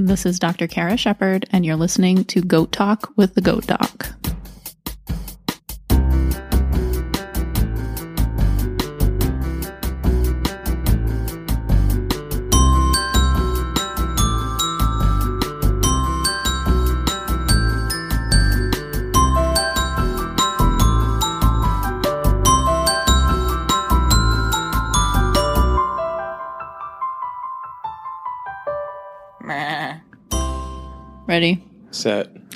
This is Dr. Kara Shepard, and you're listening to Goat Talk with the Goat Doc.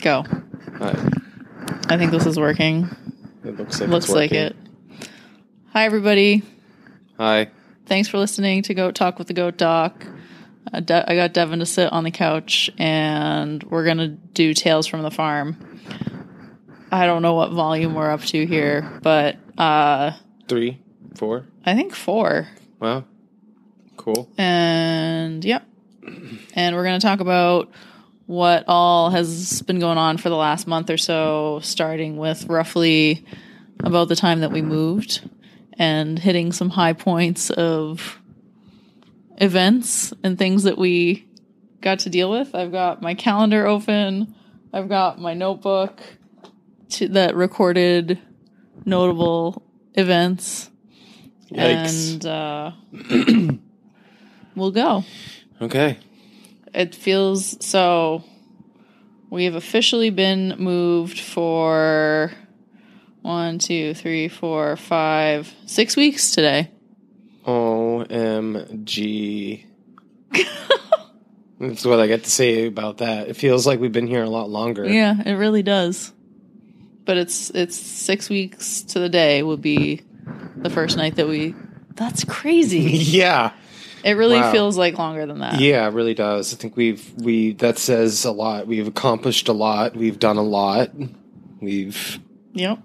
Go. Hi. I think this is working. It looks like Looks it's like it. Hi, everybody. Hi. Thanks for listening to Goat Talk with the Goat Doc. Uh, I got Devin to sit on the couch, and we're gonna do Tales from the Farm. I don't know what volume we're up to here, but uh, Three, four. I think four. Wow. Cool. And yep. And we're going to talk about what all has been going on for the last month or so, starting with roughly about the time that we moved and hitting some high points of events and things that we got to deal with. I've got my calendar open, I've got my notebook to, that recorded notable events. Yikes. And uh, we'll go. Okay. It feels so. We have officially been moved for one, two, three, four, five, six weeks today. OMG. That's what I got to say about that. It feels like we've been here a lot longer. Yeah, it really does. But it's it's six weeks to the day will be the first night that we. That's crazy. Yeah. It really Wow. feels like longer than that. Yeah, it really does. I think we've we that says a lot. We've accomplished a lot. We've done a lot. We've Yep.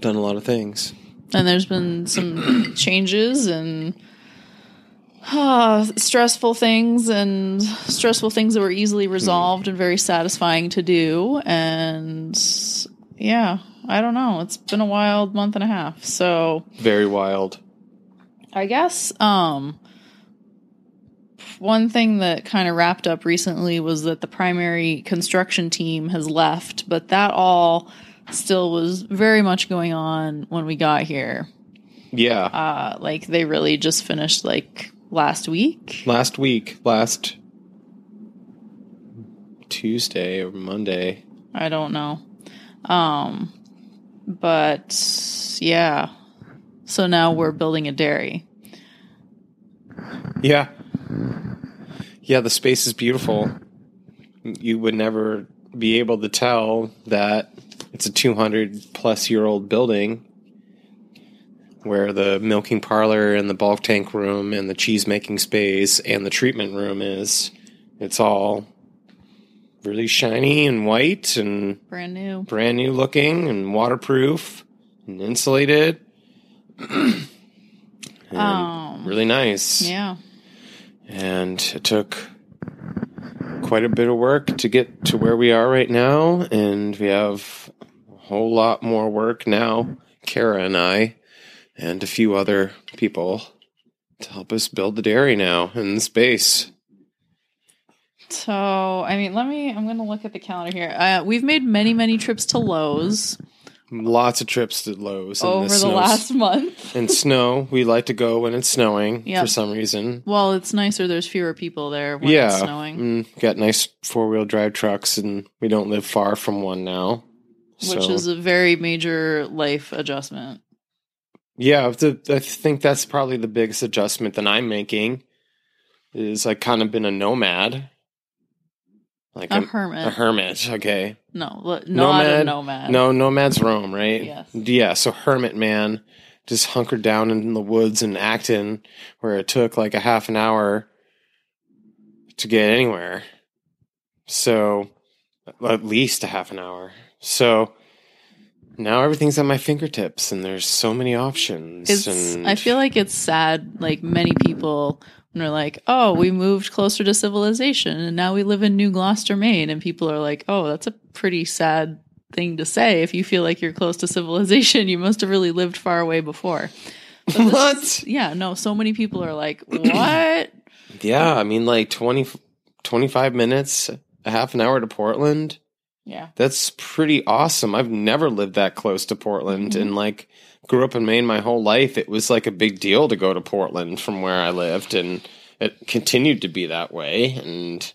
done a lot of things. and there's been some changes and uh, stressful things and stressful things that were easily resolved and very satisfying to do and yeah i don't know it's been a wild month and a half so Very wild. i guess um one thing that kind of wrapped up recently was that the primary construction team has left but that all still was very much going on when we got here Yeah. uh like they really just finished like last week last week, last Tuesday or Monday. i don't know um but yeah so now we're building a dairy Yeah. Yeah, the space is beautiful. You would never be able to tell that it's a 200 plus year old building where the milking parlor and the bulk tank room and the cheese making space and the treatment room is. It's all really shiny and white and brand new brand new looking and waterproof and insulated. and Um, really nice. yeah And it took quite a bit of work to get to where we are right now. And we have a whole lot more work now, Kara and I, and a few other people to help us build the dairy now in the space. so i mean let me i'm gonna look at the calendar here uh, we've made many many trips to lowes Lots of trips to Lowe's in over the snows- last month And snow. We like to go when it's snowing Yep. for some reason. well it's nicer there's fewer people there when yeah. it's snowing Mm, got nice four wheel drive trucks, and we don't live far from one now. which So- is a very major life adjustment Yeah, the, I think that's probably the biggest adjustment that I'm making. Is I kind of been a nomad, like a a, hermit a hermit. Okay, no not a Nomad? nomad no, nomads roam, right? Yes. Yeah, so hermit man, just hunkered down in the woods in Acton, where it took like a half an hour to get anywhere. So, at least a half an hour. So. Now everything's at my fingertips, and there's so many options. It's. and I feel like it's sad. Like many people, when they're like, "Oh, we moved closer to civilization, and now we live in New Gloucester, Maine," and people are like, "Oh, that's a pretty sad thing to say. If you feel like you're close to civilization, you must have really lived far away before." But this What? is- yeah. No. So many people are like, "What?" Yeah, I mean, like 20, 25 minutes, a half an hour to Portland. Yeah. That's pretty awesome. I've never lived that close to Portland Mhm. and like grew up in Maine my whole life. It was like a big deal to go to Portland from where I lived and it continued to be that way and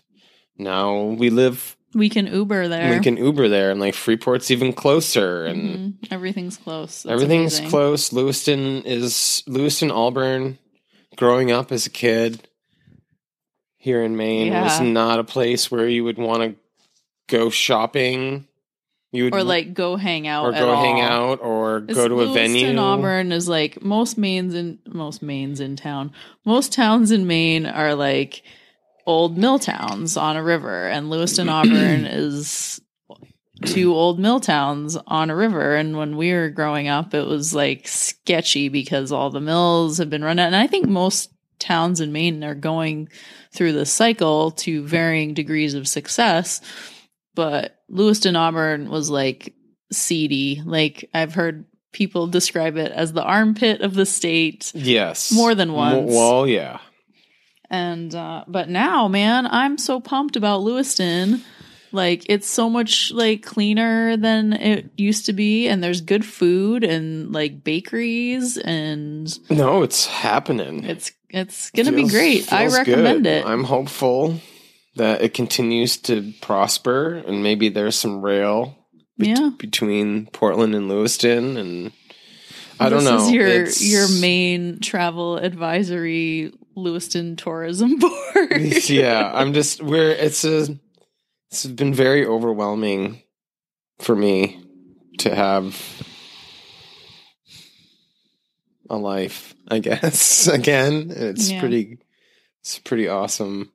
now we live We can Uber there. we can Uber there and like Freeport's even closer and Mhm. everything's close. That's everything's amazing. close. Lewiston is Lewiston Auburn growing up as a kid here in Maine was not a place where you would want to go shopping. You would Or like go hang out or go all. hang out or This go to a venue. Lewiston, venue. Auburn is like most Maines in most Maines in town. Most towns in Maine are like old mill towns on a river, and Lewiston, Auburn is two old mill towns on a river. And when we were growing up, it was like sketchy because all the mills have been run out. And I think most towns in Maine are going through this cycle to varying degrees of success. But Lewiston, Auburn was like seedy. Like I've heard people describe it as the armpit of the state. Yes. More than once. well, yeah. And uh but now, man, I'm so pumped about Lewiston. Like it's so much like cleaner than it used to be and there's good food and like bakeries and No, it's happening. it's it's going to be great. I recommend good. it. I'm hopeful that it continues to prosper and maybe there's some rail bet- Yeah. between Portland and Lewiston and I don't this know. is your It's- your main travel advisory Lewiston Tourism Board. yeah, I'm just we're it's a it's been very overwhelming for me to have a life, I guess. Again, it's Yeah. pretty it's pretty awesome.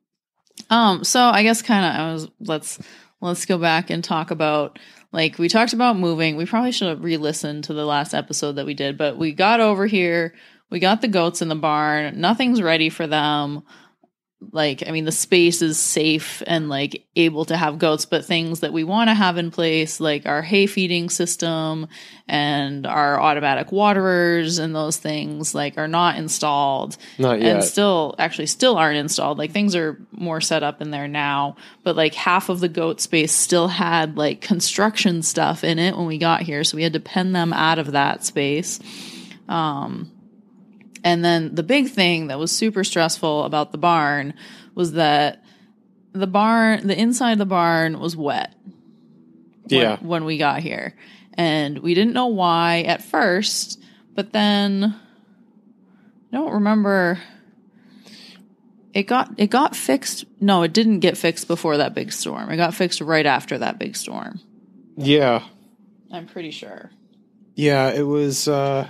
Um, so I guess kind of I was let's let's go back and talk about like we talked about moving. We probably should have re-listened to the last episode that we did, but we got over here. We got the goats in the barn. Nothing's ready for them. Like, I mean, the space is safe and like able to have goats, but things that we want to have in place, like our hay feeding system and our automatic waterers and those things, like are not installed Not yet. and still actually still aren't installed like things are more set up in there now but like half of the goat space still had like construction stuff in it when we got here so we had to pen them out of that space um and then the big thing that was super stressful about the barn was that the barn the inside of the barn was wet when, yeah. when we got here. And we didn't know why at first, but then I don't remember it got it got fixed. No, it didn't get fixed before that big storm. It got fixed right after that big storm. Yeah. I'm pretty sure. Yeah, it was uh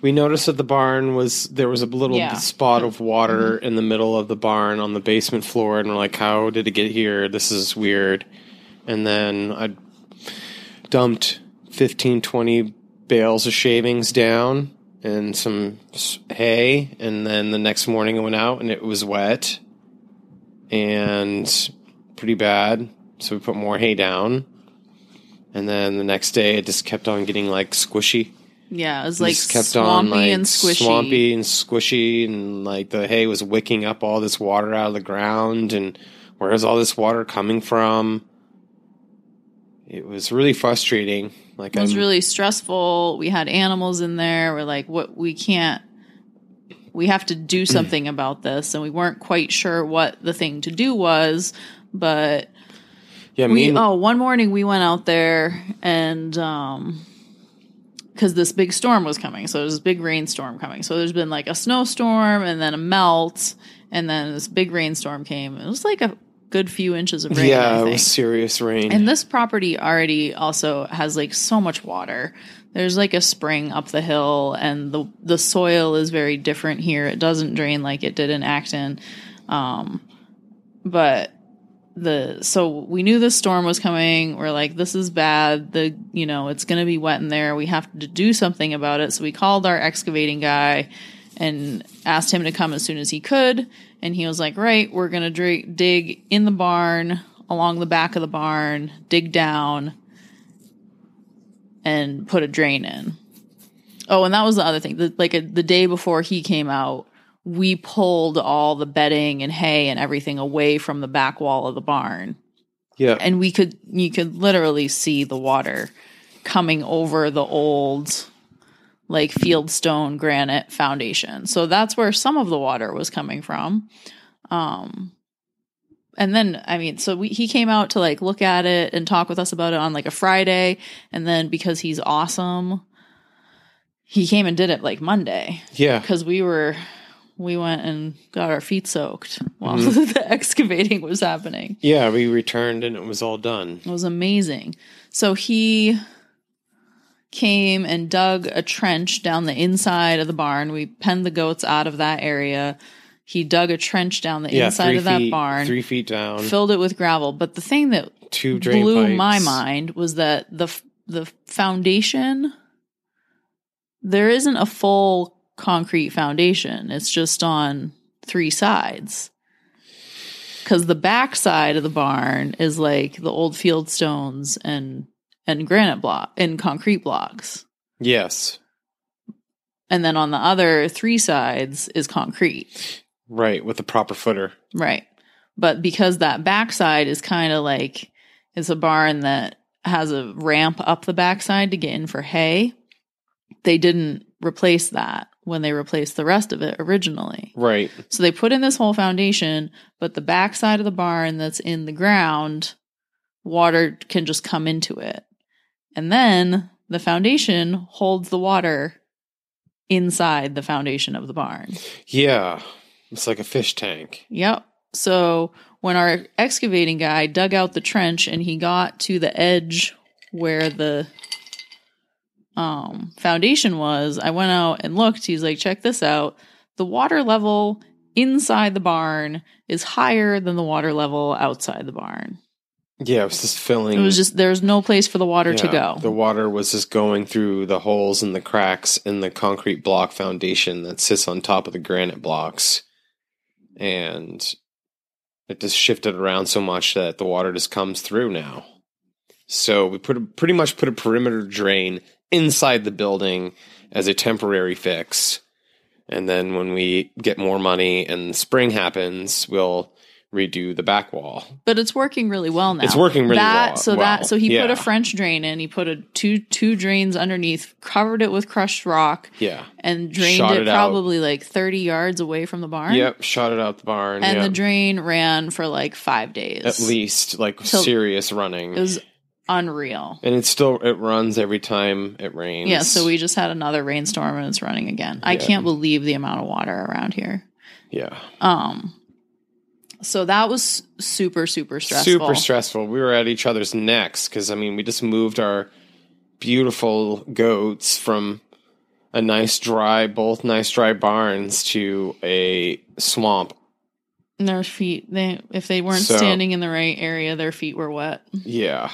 we noticed that the barn was there was a little Yeah. spot of water in the middle of the barn on the basement floor and we're like how did it get here? This is weird. And then I dumped 15 20 bales of shavings down and some hay and then the next morning I went out and it was wet and pretty bad. So we put more hay down. And then the next day it just kept on getting like squishy. Yeah, it was like just kept swampy on like and squishy. swampy and squishy, and like the hay was wicking up all this water out of the ground. And where's all this water coming from? It was really frustrating. Like It was I'm- really stressful. We had animals in there. We're like, what we can't we have to do something about this and we weren't quite sure what the thing to do was, but yeah, me we and- oh one morning we went out there and um because this big storm was coming. So there's this big rainstorm coming. So there's been like a snowstorm and then a melt and then this big rainstorm came. It was like a good few inches of rain yeah, it was serious rain. and this property already also has like so much water. There's like a spring up the hill and the the soil is very different here. It doesn't drain like it did in acton. Um but the so we knew the storm was coming. We're like this is bad. The you know it's going to be wet in there. We have to do something about it. So we called our excavating guy and asked him to come as soon as he could. And he was like right we're going to dra- dig in the barn along the back of the barn dig down and put a drain in. Oh and that was the other thing. The, like a, the day before he came out we pulled all the bedding and hay and everything away from the back wall of the barn. Yeah. and we could you could literally see the water coming over the old like fieldstone granite foundation. So that's where some of the water was coming from. Um and then i mean so we, he came out to like look at it and talk with us about it on like a friday. And then because he's awesome he came and did it like monday. Yeah. because we were we went and got our feet soaked while Mm-hmm. the excavating was happening Yeah. We returned and it was all done. it was amazing. So he came and dug a trench down the inside of the barn. We penned the goats out of that area. He dug a trench down the Yeah. inside of that feet, barn, Three feet down. filled it with gravel. But the thing that two drain blew pipes. my mind was that the the foundation there isn't a full concrete foundation. It's just on three sides. Cuz the back side of the barn is like the old field stones and and granite block and concrete blocks. Yes. And then on the other three sides is concrete. Right. With the proper footer. Right. But because that backside is kind of like it's a barn that has a ramp up the backside to get in for hay, they didn't replace that when they replaced the rest of it originally. Right. So they put in this whole foundation, but the backside of the barn that's in the ground, water can just come into it. And then the foundation holds the water inside the foundation of the barn. Yeah. It's like a fish tank. Yep. So when our excavating guy dug out the trench and he got to the edge where the um foundation was, I went out and looked. He's like, check this out. The water level inside the barn is higher than the water level outside the barn. Yeah. It was just filling. It was just there's no place for the water to go. The water was just going through the holes and the cracks in the concrete block foundation that sits on top of the granite blocks. And it just shifted around so much that the water just comes through now. So we put a, pretty much put a perimeter drain inside the building as a temporary fix. And then when we get more money and spring happens, we'll redo the back wall. but it's working really well now. It's working really that, well- So well, that so he put a French drain in. He put a two two drains underneath, covered it with crushed rock, Yeah. and drained Shot it, it probably like 30 yards away from the barn. Yep, shot it out the barn. And yeah. the drain ran for like five days. at least like serious running. It was unreal. and it still it runs every time it rains. Yeah, so we just had another rainstorm and it's running again. I can't believe the amount of water around here. yeah Um so that was super super stressful. super stressful. We were at each other's necks because I mean we just moved our beautiful goats from a nice dry both nice dry barns to a swamp. And their feet they if they weren't So- standing in the right area, their feet were wet. Yeah,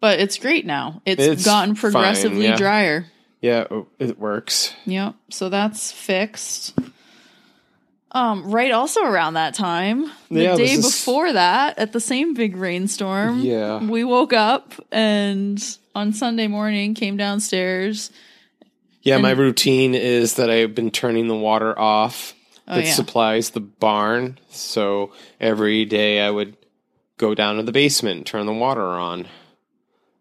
But it's great now. It's, It's gotten fine, progressively yeah. drier. yeah, oh, it works. Yep. So that's fixed. Um, right also around that time, the Yeah, day is- before that, at the same big rainstorm, Yeah. we woke up and on Sunday morning came downstairs. Yeah, my routine is that I've been turning the water off Oh, that yeah. supplies the barn. So every day I would go down to the basement, and turn the water on.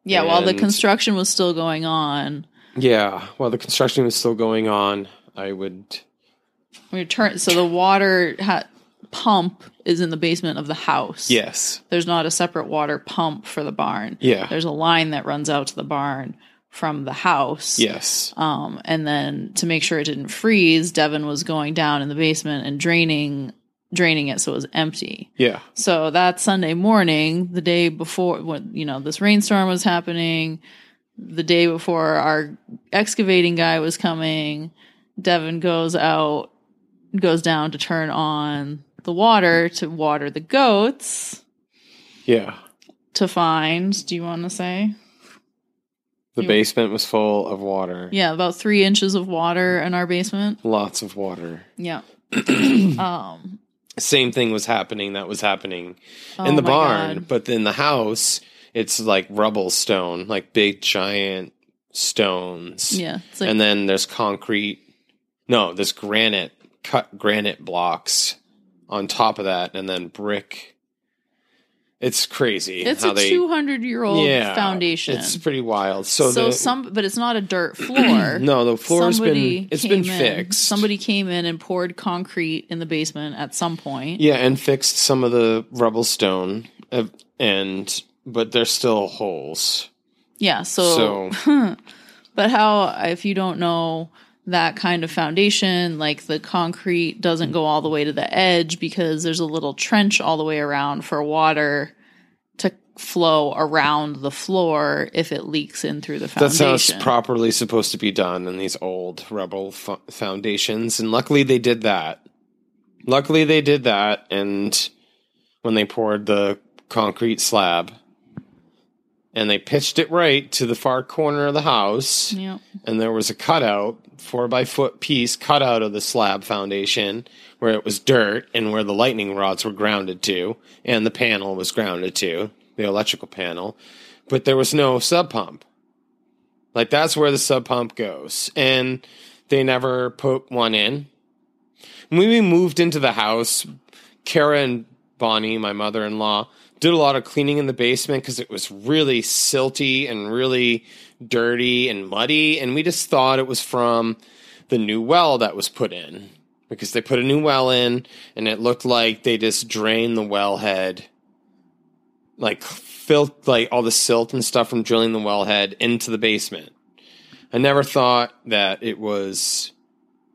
Yeah, while the construction was still going on, Yeah, while the construction was still going on, I would. we turn so the water ha- pump is in the basement of the house. Yes. There's not a separate water pump for the barn. Yeah. There's a line that runs out to the barn from the house. Yes. Um, and then to make sure it didn't freeze, Devin was going down in the basement and draining draining it so it was empty. Yeah. So that Sunday morning, the day before when you know this rainstorm was happening, the day before our excavating guy was coming, Devin goes out goes down to turn on the water to water the goats Yeah. to find, do you want to say? The You- basement was full of water. Yeah, about 3 inches of water in our basement. Lots of water. Yeah. um Same thing was happening that was happening oh in the barn, God. but in the house, it's like rubble stone, like big giant stones. Yeah. It's like and then there's concrete. No, there's granite cut granite blocks on top of that and then brick. It's crazy It's how a they 200 year old foundation. It's pretty wild. So, So, the, some, but it's not a dirt floor. no, the floor's Somebody been it's been in- fixed. Somebody came in and poured concrete in the basement at some point. Yeah, and fixed some of the rubble stone, uh, and but there's still holes. Yeah. So, So, but how if you don't know that kind of foundation, like the concrete doesn't go all the way to the edge because there's a little trench all the way around for water to flow around the floor if it leaks in through the foundation. That's how it's properly supposed to be done in these old rubble fo- foundations, and luckily they did that. Luckily they did that, and when they poured the concrete slab, and they pitched it right to the far corner of the house, yeah. and there was a cutout, four by foot piece cut out of the slab foundation where it was dirt and where the lightning rods were grounded to, and the panel was grounded to, the electrical panel, but there was no sump pump. Like that's where the sump pump goes. And they never put one in. When we moved into the house, Kara and Bonnie, my mother in law, did a lot of cleaning in the basement because it was really silty and really dirty and muddy. And we just thought it was from the new well that was put in because they put a new well in and it looked like they just drained the well head, like filled like all the silt and stuff from drilling the well head into the basement. I never thought that it was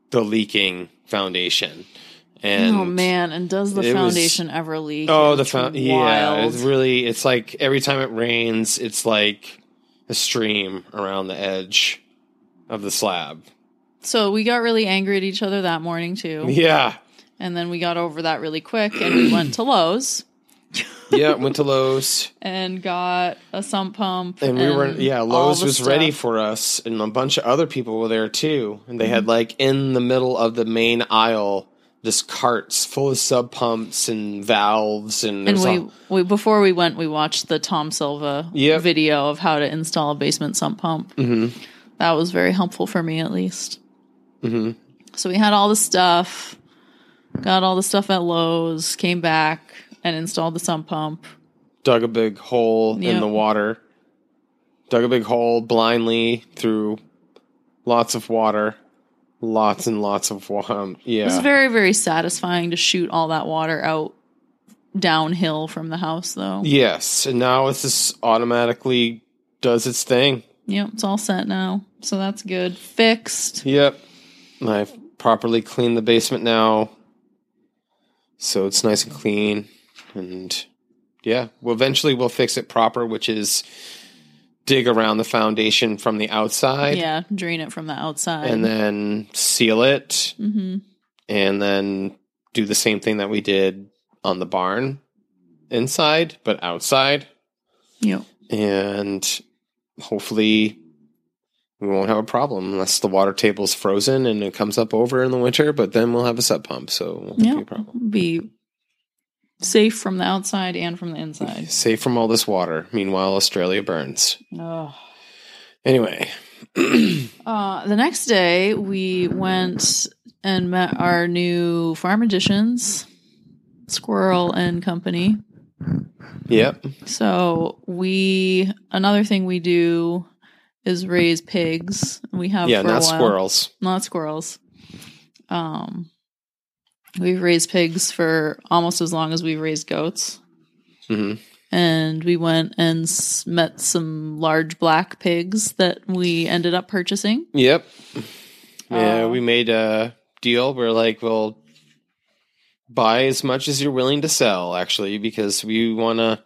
the leaking foundation. And oh man! And does the it was- foundation ever leak? Oh, the It's found yeah, it's really it's like every time it rains, it's like a stream around the edge of the slab. So we got really angry at each other that morning too, Yeah, and then we got over that really quick, and we went to Lowe's yeah. Went to Lowe's, and got a sump pump. and we were yeah. Lowe's was ready for us, and a bunch of other people were there too. And they Mm-hmm. had like in the middle of the main aisle, just carts full of sump pumps and valves, and, And we, all- we before we went, we watched the Tom Silva Yep. video of how to install a basement sump pump. Mhm. That was very helpful for me, at least. Mhm. So we had all the stuff, got all the stuff at Lowe's, came back and installed the sump pump. dug a big hole Yeah. in the water, dug a big hole blindly through lots of water, lots and lots of water. yeah. Um, it was very, very satisfying to shoot all that water out downhill from the house, though. yes. And now it's just automatically does its thing. Yep, it's all set now. So that's good. Fixed. Yep, I've properly cleaned the basement now, so it's nice and clean. And yeah, well, eventually we'll fix it proper, which is dig around the foundation from the outside. Yeah, drain it from the outside. and then seal it hmm and then do the same thing that we did on the barn inside but outside Yeah. and hopefully we won't have a problem unless the water table's frozen and it comes up over in the winter but then we'll have a sump pump so it won't be a problem Be safe from the outside and from the inside. safe from all this water meanwhile australia burns Oh. anyway Uh, the next day, we went and met our new farm additions, Squirrel and Company. yep So we another thing we do is raise pigs. We have yeah not squirrels not squirrels. Um, we've raised pigs for almost as long as we've raised goats. hmm and we went and s- met some large black pigs that we ended up purchasing. Yep. Yeah, Uh, we made a deal. We're like, well, buy as much as you're willing to sell, actually, because we want to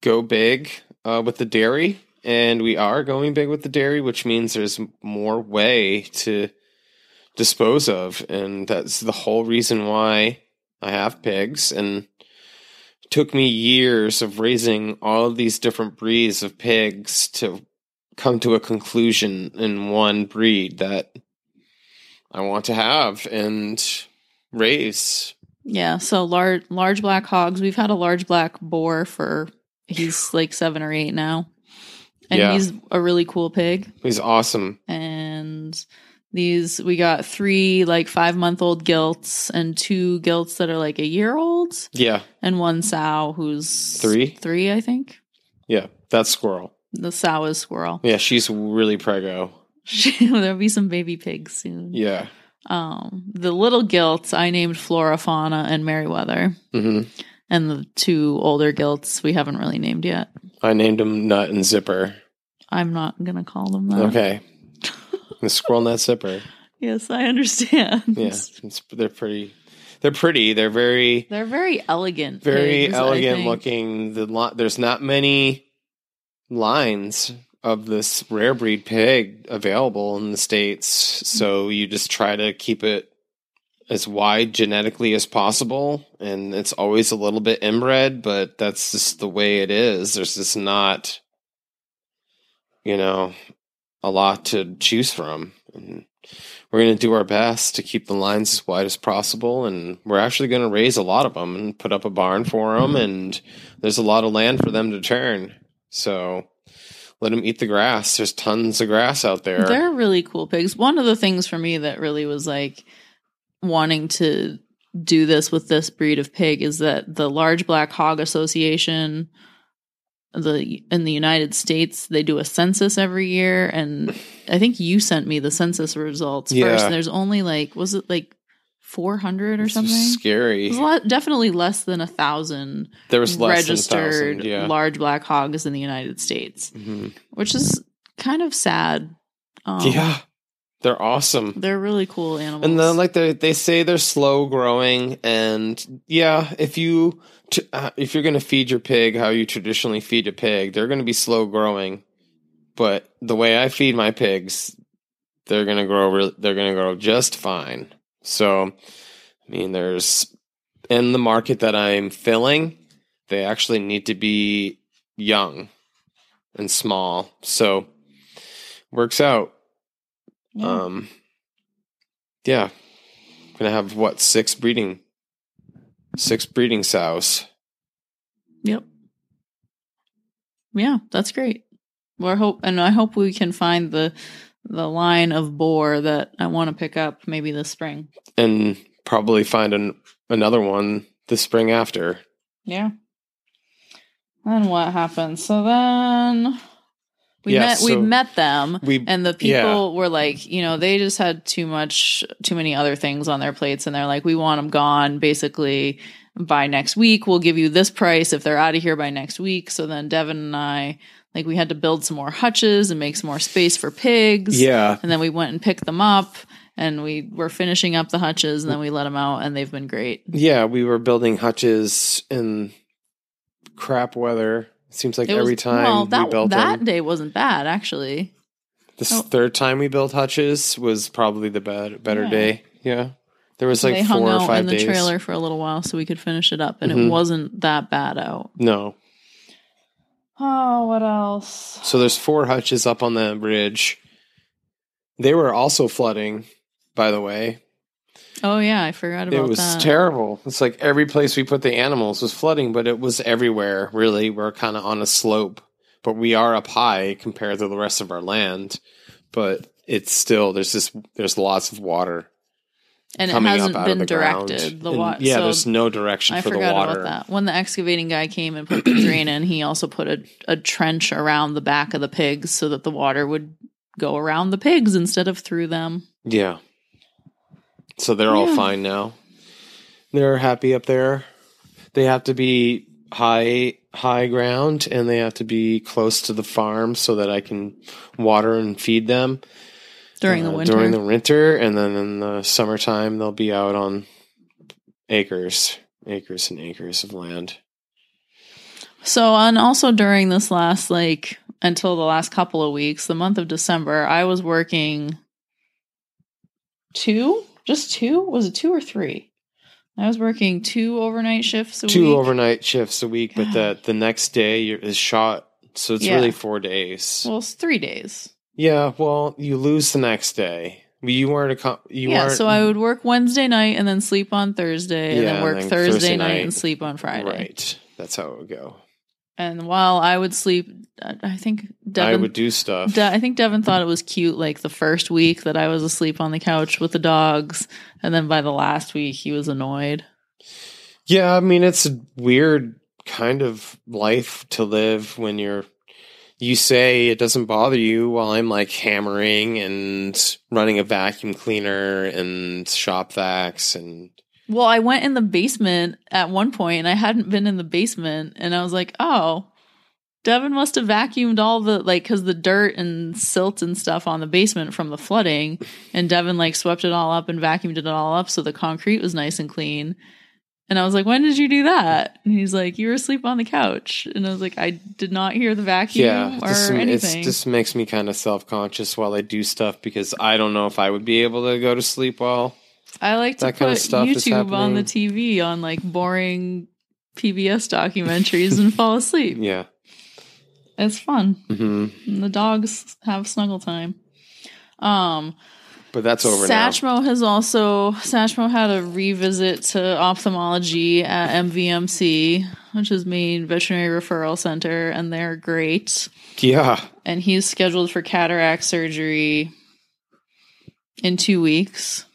go big uh, with the dairy, and we are going big with the dairy, which means there's more way to dispose of, and that's the whole reason why I have pigs and. it Took me years of raising all of these different breeds of pigs to come to a conclusion in one breed that I want to have and raise. Yeah, so large large black hogs. We've had a large black boar for he's like seven or eight now, and Yeah. he's a really cool pig. He's awesome. And These we got three like five month old gilts and two gilts that are like a year old, Yeah, and one sow who's Three? Three, I think. yeah, that's squirrel. The sow is squirrel. Yeah, she's really prego. There'll be some baby pigs soon. Yeah. Um, the little gilts I named Flora, Fauna, and Merryweather, hmm and the two older gilts we haven't really named yet. I named them Nut and Zipper. I'm not gonna call them that. Okay. The squirrel nut zipper. Yes, I understand. Yeah, they're pretty. They're pretty. They're very, They're very elegant. very pigs, elegant looking. The li- there's not many lines of this rare breed pig available in the states, so you just try to keep it as wide genetically as possible, and it's always a little bit inbred, but that's just the way it is. There's just not, you know, a lot to choose from. And we're going to do our best to keep the lines as wide as possible. And we're actually going to raise a lot of them and put up a barn for them. Mm-hmm. And there's a lot of land for them to turn. So let them eat the grass. There's tons of grass out there. They're really cool pigs. One of the things for me that really was like wanting to do this with this breed of pig is that the Large Black Hog Association the in the United States they do a census every year and I think you sent me the census results Yeah. first and there's only like was it like 400 or It's something? scary. A lot, definitely less than a thousand There was less registered than 1,000, yeah. large black hogs in the United States, Mhm. which is kind of sad. Um, yeah. They're awesome. they're really cool animals. And then, like they they say, they're slow growing, and yeah, if you t- uh, if you're going to feed your pig how you traditionally feed a pig, they're going to be slow growing. But the way I feed my pigs, they're going to grow. Re- they're going to grow just fine. So, I mean, there's in the market that I'm filling, they actually need to be young and small. So, works out. Yeah. Um, yeah, gonna have what six breeding, six breeding sows. yep. Yeah, that's great. We're hope, and I hope we can find the the line of boar that I want to pick up maybe this spring. and probably find an, another one the spring after. Yeah. Then what happens? So then we Yeah, met. we met them. We And the people were like, you know, they just had too much, too many other things on their plates. And they're like, we want them gone basically by next week. We'll give you this price if they're out of here by next week. So then Devin and I, like, we had to build some more hutches and make some more space for pigs. yeah, And then we went and picked them up and we were finishing up the hutches and then we let them out and they've been great. yeah, we were building hutches in crap weather. Seems like It was- every time well, that, we built that them. day wasn't bad, actually. The oh. third time we built hutches was probably the better better Yeah. day. Yeah, there was like they four hung or out five in the days. trailer for a little while so we could finish it up and Mhm. it wasn't that bad out. No, Oh, what else? So there's four hutches up on the bridge. They were also flooding, by the way. Oh yeah, I forgot about that. It was that. terrible. It's like every place we put the animals was flooding, but it was everywhere, really. We're kind of on a slope, but we are up high compared to the rest of our land. But it's still there's just there's lots of water and it hasn't been the directed. ground. The And, wa- yeah, so there's no direction I for the forgot water. about that. When the excavating guy came and put the drain in, he also put a, a trench around the back of the pigs so that the water would go around the pigs instead of through them. Yeah. So they're all fine now. They're happy up there. They have to be high high ground and they have to be close to the farm so that I can water and feed them During the uh, winter. During the winter and then in the summertime they'll be out on acres, acres and acres of land. So, and also during this last, like, until the last couple of weeks, the month of December, I was working two, just two? Was it two or three? I was working two overnight shifts a Two week. overnight shifts a week, but the the next day you're- is shot. So it's Yeah. really 4 days. well, it's three days. Yeah, well, you lose the next day. You weren't a you yeah, weren't so I would work Wednesday night and then sleep on Thursday, and Yeah, then work and then Thursday, Thursday night, night. and sleep on Friday. right. That's how it would go. And while I would sleep, I think Devin I would do stuff. De- I think Devin thought it was cute like the first week that I was asleep on the couch with the dogs. And then by the last week, he was annoyed. Yeah, I mean it's a weird kind of life to live when you're you say it doesn't bother you while I'm like hammering and running a vacuum cleaner and shop vacs and Well, I went in the basement at one point and I hadn't been in the basement. And I was like, oh, Devin must have vacuumed all the, like, because the dirt and silt and stuff on the basement from the flooding. And Devin, like, swept it all up and vacuumed it all up so the concrete was nice and clean. And I was like, when did you do that? And he's like, you were asleep on the couch. And I was like, I did not hear the vacuum yeah, or this, anything. this makes me kind of self conscious while I do stuff because I don't know if I would be able to go to sleep while I like to put kind of YouTube on the. TV on like boring PBS documentaries and fall asleep. yeah. It's fun. hmm And the dogs have snuggle time. Um, But that's over now. Satchmo has also Satchmo had a revisit to ophthalmology at MVMC, which is Maine Veterinary Referral Center, and they're great. Yeah. And he's scheduled for cataract surgery in two weeks,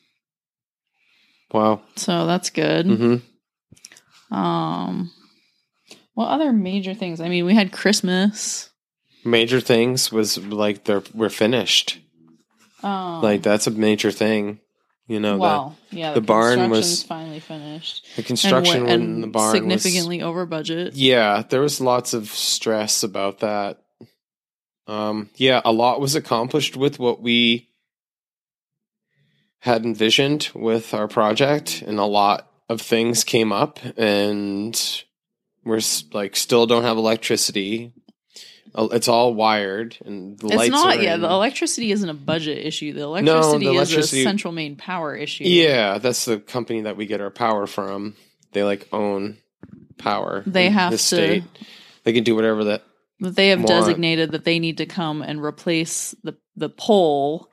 Wow. so that's good. hmm Um, what other major things? I mean, we had Christmas. Major things was like they're we're finished. Um, Like that's a major thing. You know, well, yeah, the barn was- finally finished. the, the construction and, in the barn significantly over budget. Yeah, there was lots of stress about that. Um, yeah, a lot was accomplished with what we had envisioned with our project, and a lot of things came up, and we're like still don't have electricity. Uh, It's all wired, and the It's lights not. Yeah, in- the electricity isn't a budget issue. The electricity, electricity- is a Central Maine Power issue. Yeah, that's the company that we get our power from. They like own power. They have the to- state. They can do whatever that. But they have Want. designated that they need to come and replace the the pole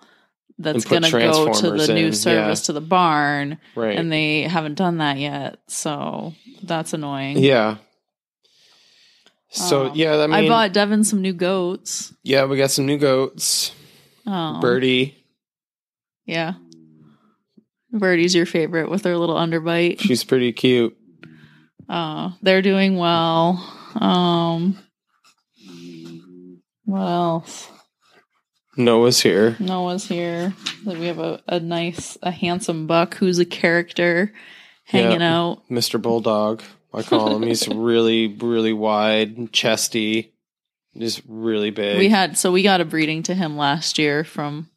that's going to go to the new service yeah. to the barn, Right. and they haven't done that yet. So that's annoying. yeah. So Um, yeah, I mean, I bought Devin some new goats. yeah, we got some new goats. Oh, Birdie, Yeah. Birdie's your favorite with her little underbite. she's pretty cute. Uh, they're doing well. Um, what else? Noah's here. Noah's here. Like, We have a, a nice, a handsome buck who's a character hanging Yeah. out. Mr. Bulldog, I call him. He's really, really wide, chesty, just really big. We had so we got a breeding to him last year from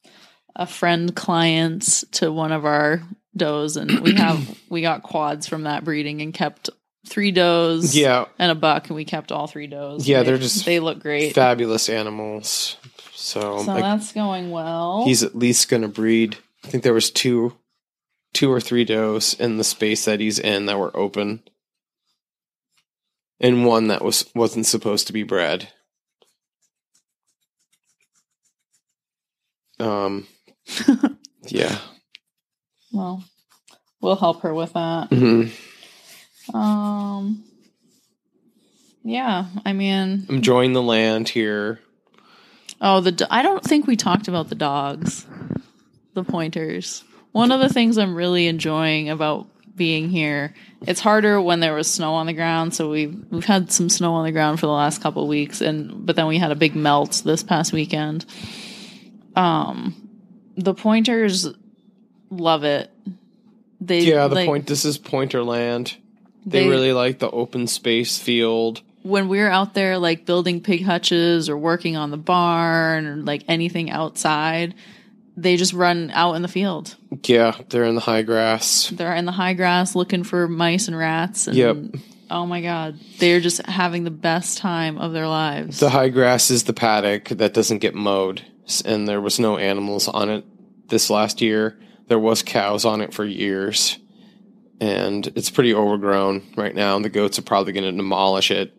a friend clients to one of our does, and we have we got quads from that breeding and kept three does. yeah, and a buck, and we kept all three does. Yeah, They- they're just they look great. fabulous animals. So, so like, that's going well. he's at least going to breed. I think there was two, two or three does in the space that he's in that were open, and one that was wasn't supposed to be bred. Um, yeah. well. We'll help her with that. hmm Um. Yeah, I mean, I'm enjoying the land here. Oh, the do- I don't think we talked about the dogs, the pointers. One of the things I'm really enjoying about being here, it's harder when there was snow on the ground. So we have we've had some snow on the ground for the last couple of weeks, and but then we had a big melt this past weekend. Um, the pointers love it. They Yeah, the like, point. This is pointer land. They, They- really like the open space field. When we're out there like building pig hutches or working on the barn or like anything outside, they just run out in the field. Yeah, they're in the high grass. They're in the high grass looking for mice and rats. And, Yep. Oh my god, they're just having the best time of their lives. The high grass is the paddock that doesn't get mowed, and there was no animals on it this last year. There was cows on it for years, and it's pretty overgrown right now. And the goats are probably going to demolish it,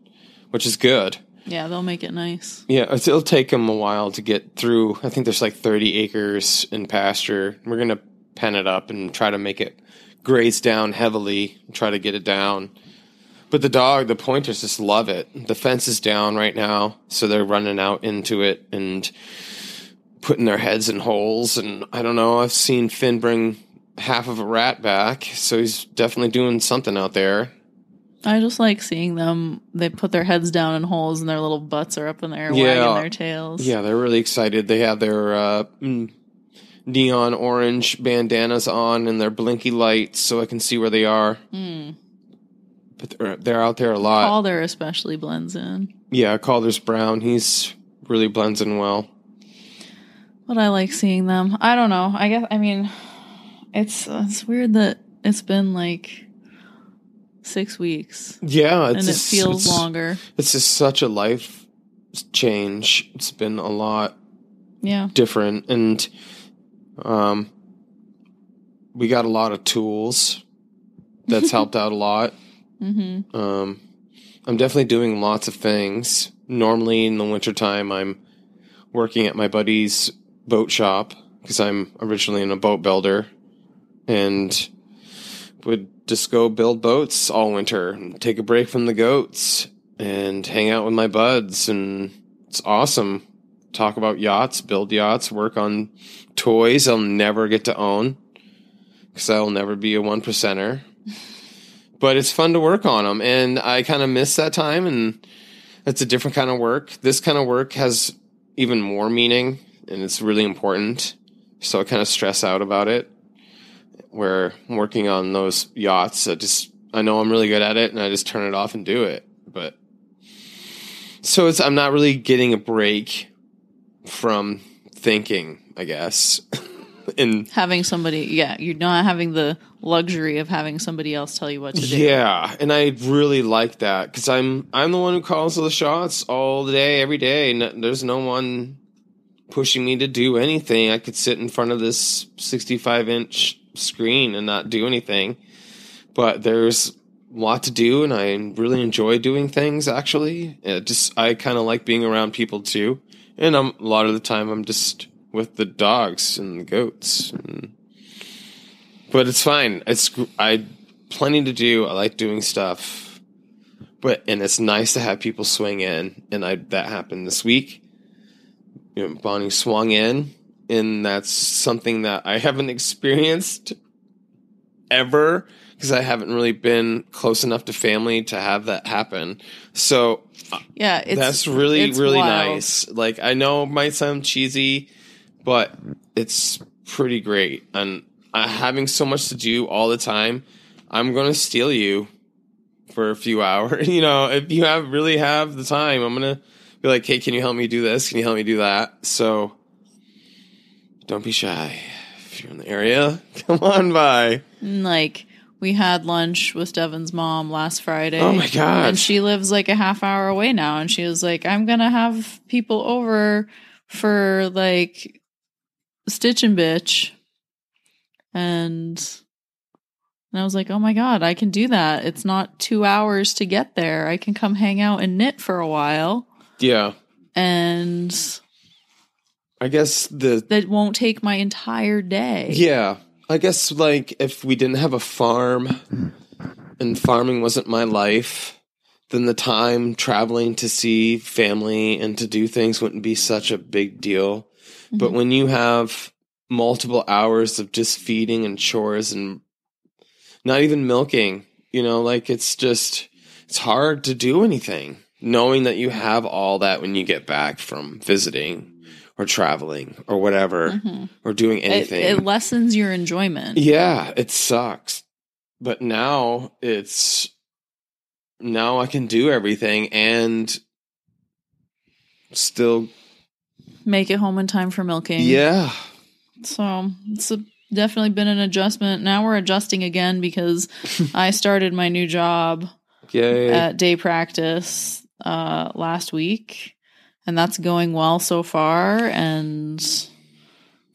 which is good. yeah, they'll make it nice. Yeah, it'll take them a while to get through. I think there's like 30 acres in pasture. We're going to pen it up and try to make it graze down heavily, try to get it down. But the dog, the pointers just love it. The fence is down right now, so they're running out into it and putting their heads in holes. And I don't know, I've seen Finn bring half of a rat back, so he's definitely doing something out there. I just like seeing them. They put their heads down in holes and their little butts are up in the air Yeah. wagging their tails. Yeah, they're really excited. They have their uh, mm, neon orange bandanas on and their blinky lights, so I can see where they are. Mm. But they're, they're out there a lot. Calder especially blends in. Yeah, Calder's brown. He's really blends in well. But I like seeing them. I don't know. I guess I mean it's it's weird that it's been like six weeks Yeah, it's and it just- feels it's- longer. It's just such a life change. It's been a lot Yeah. different, and um, we got a lot of tools. That's helped out a lot. Mm-hmm. Um, I'm definitely doing lots of things. Normally in the wintertime, I'm working at my buddy's boat shop because I'm originally in a boat builder and would just go build boats all winter and take a break from the goats and hang out with my buds. And it's awesome. Talk about yachts, build yachts, work on toys I'll never get to own because I'll never be a one percenter but it's fun to work on them and i kind of miss that time and it's a different kind of work this kind of work has even more meaning and it's really important so i kind of stress out about it where I'm working on those yachts i just i know i'm really good at it and i just turn it off and do it but so it's i'm not really getting a break from thinking i guess and Having somebody yeah, you're not having the luxury of having somebody else tell you what to do. Yeah, and I really like that because I'm I'm the one who calls the shots all the day, every day. and there's no one pushing me to do anything. I could sit in front of this 65 inch screen and not do anything, but there's a lot to do, and I really enjoy doing things. Actually, it just I kind of like being around people too, and I'm a lot of the time I'm just with the dogs and the goats. And, but it's fine. It's I plenty to do. I like doing stuff, but and it's nice to have people swing in. And I that happened this week. You know, Bonnie swung in, and that's something that I haven't experienced ever because I haven't really been close enough to family to have that happen. So Yeah, it's that's really really wild. nice. Like I know it might sound cheesy, but it's pretty great. And uh, having so much to do all the time, I'm going to steal you for a few hours. You know, if you have really have the time, I'm going to be like, "Hey, can you help me do this? Can you help me do that?" So don't be shy. If you're in the area, come on by. And, Like we had lunch with Devin's mom last Friday. Oh my gosh. And she lives like a half hour away now and she was like, I'm gonna have people over for like Stitch and Bitch. And and I was like, oh my God, I can do that. It's not two hours to get there. I can come hang out and knit for a while. Yeah. And I guess the that won't take my entire day. Yeah. I guess like if we didn't have a farm and farming wasn't my life, then the time traveling to see family and to do things wouldn't be such a big deal. But Mhm. when you have multiple hours of just feeding and chores and not even milking, you know, like it's just it's hard to do anything knowing that you have all that when you get back from visiting or traveling or whatever Mhm. or doing It, anything. it lessens your enjoyment. Yeah, it sucks. But now it's now I can do everything and still Make it home in time for milking. yeah. So it's a, definitely been an adjustment. Now we're adjusting again because I started my new job Yay. at day practice uh, last week, and that's going well so far. And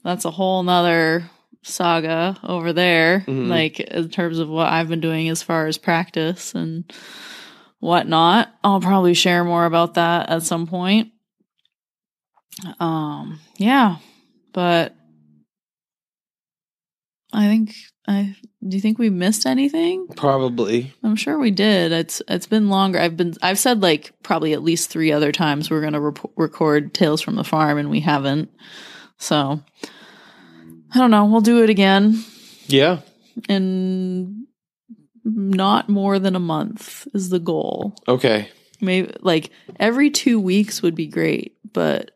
that's a whole nother saga over there, Mhm. like in terms of what I've been doing as far as practice and whatnot. I'll probably share more about that at some point. Um, yeah, but I think I do you think we missed anything? Probably. I'm sure we did. It's it's been longer. I've been I've said like probably at least 3 other times we're going to rep- record Tales from the Farm and we haven't. So I don't know, we'll do it again Yeah. in not more than a month is the goal. Okay. Maybe like every 2 weeks would be great, but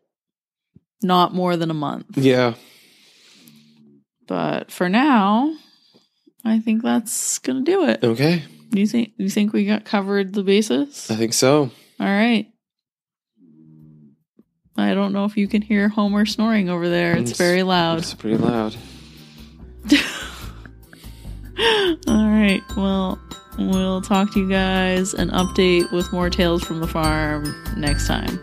not more than a month. Yeah. But for now, I think that's gonna do it. Okay. Do you think you think we got covered the bases? I think so. All right. I don't know if you can hear Homer snoring over there. It's It's- very loud. It's pretty loud. All right. Well, we'll talk to you guys and update with more tales from the farm next time.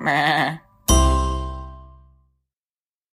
Meh.